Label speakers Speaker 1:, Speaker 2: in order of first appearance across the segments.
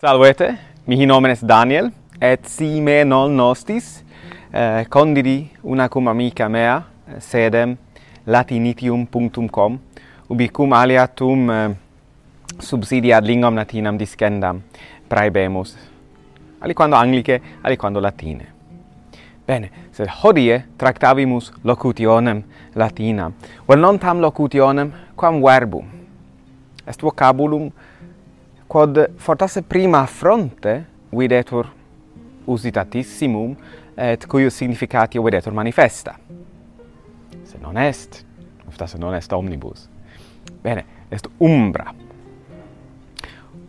Speaker 1: Salvete, mihi nomen est Daniel, et si me non nostis, eh, condidi una cum amica mea, eh, sedem latinitium.com, ubi cum alia tum eh, subsidia lingam latinam discendam praebemus, aliquando anglice, aliquando latine. Bene, sed hodie tractavimus locutionem latinam, vel non tam locutionem, quam verbum. Est vocabulum quod fortasse prima fronte videtur usitatissimum et cuius significatio videtur manifesta. Se non est, oftasse non est omnibus. Bene, est umbra.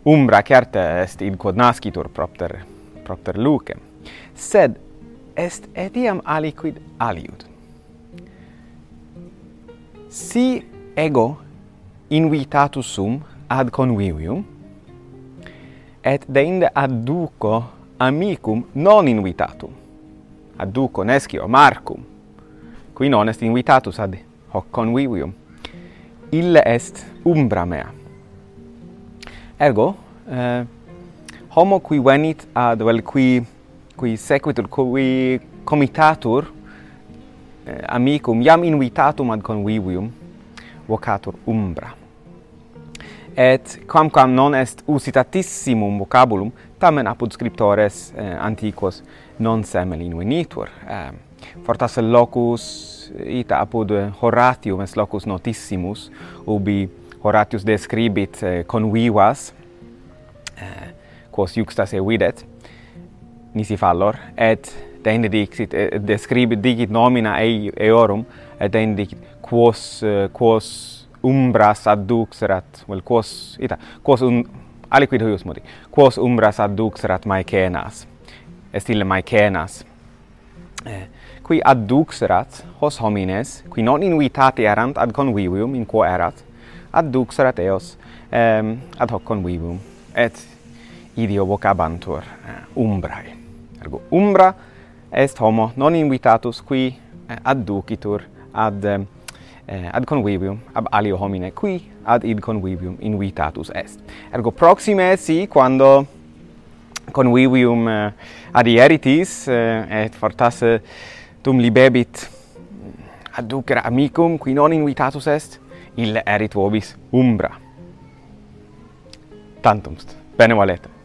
Speaker 1: Umbra certe est in quod nascitur propter propter lucem. Sed est etiam aliquid aliud. Si ego invitatus sum ad convivium et deinde adduco amicum non invitatum. Adduco nescio Marcum, qui non est invitatus ad hoc convivium. Ille est umbra mea. Ergo, eh, homo qui venit ad vel qui qui sequitur qui comitatur eh, amicum iam invitatum ad convivium vocatur umbra et quamquam non est usitatissimum vocabulum tamen apud scriptores eh, antiquos non semel invenitur eh, fortas locus ita apud Horatium est locus notissimus ubi Horatius describit eh, convivas eh, quos iuxtas se videt nisi fallor et deinde dixit eh, describit digit nomina ei, eorum et deinde dicit quos eh, quos umbras adduxerat vel quos ita quos un aliquid huius modi quos umbras adduxerat maecenas est ille maecenas eh, qui adduxerat hos homines qui non invitati erant ad convivium in quo erat adduxerat eos ehm, ad hoc convivium et idio vocabantur eh, umbrae. Ergo umbra est homo non invitatus qui eh, adducitur ad eh, eh, ad convivium ab alio homine qui ad id convivium invitatus est. Ergo proxime si quando convivium eh, adieritis eh, et fortasse dum libebit mm, adducere amicum qui non invitatus est ille erit vobis umbra. Tantum bene valete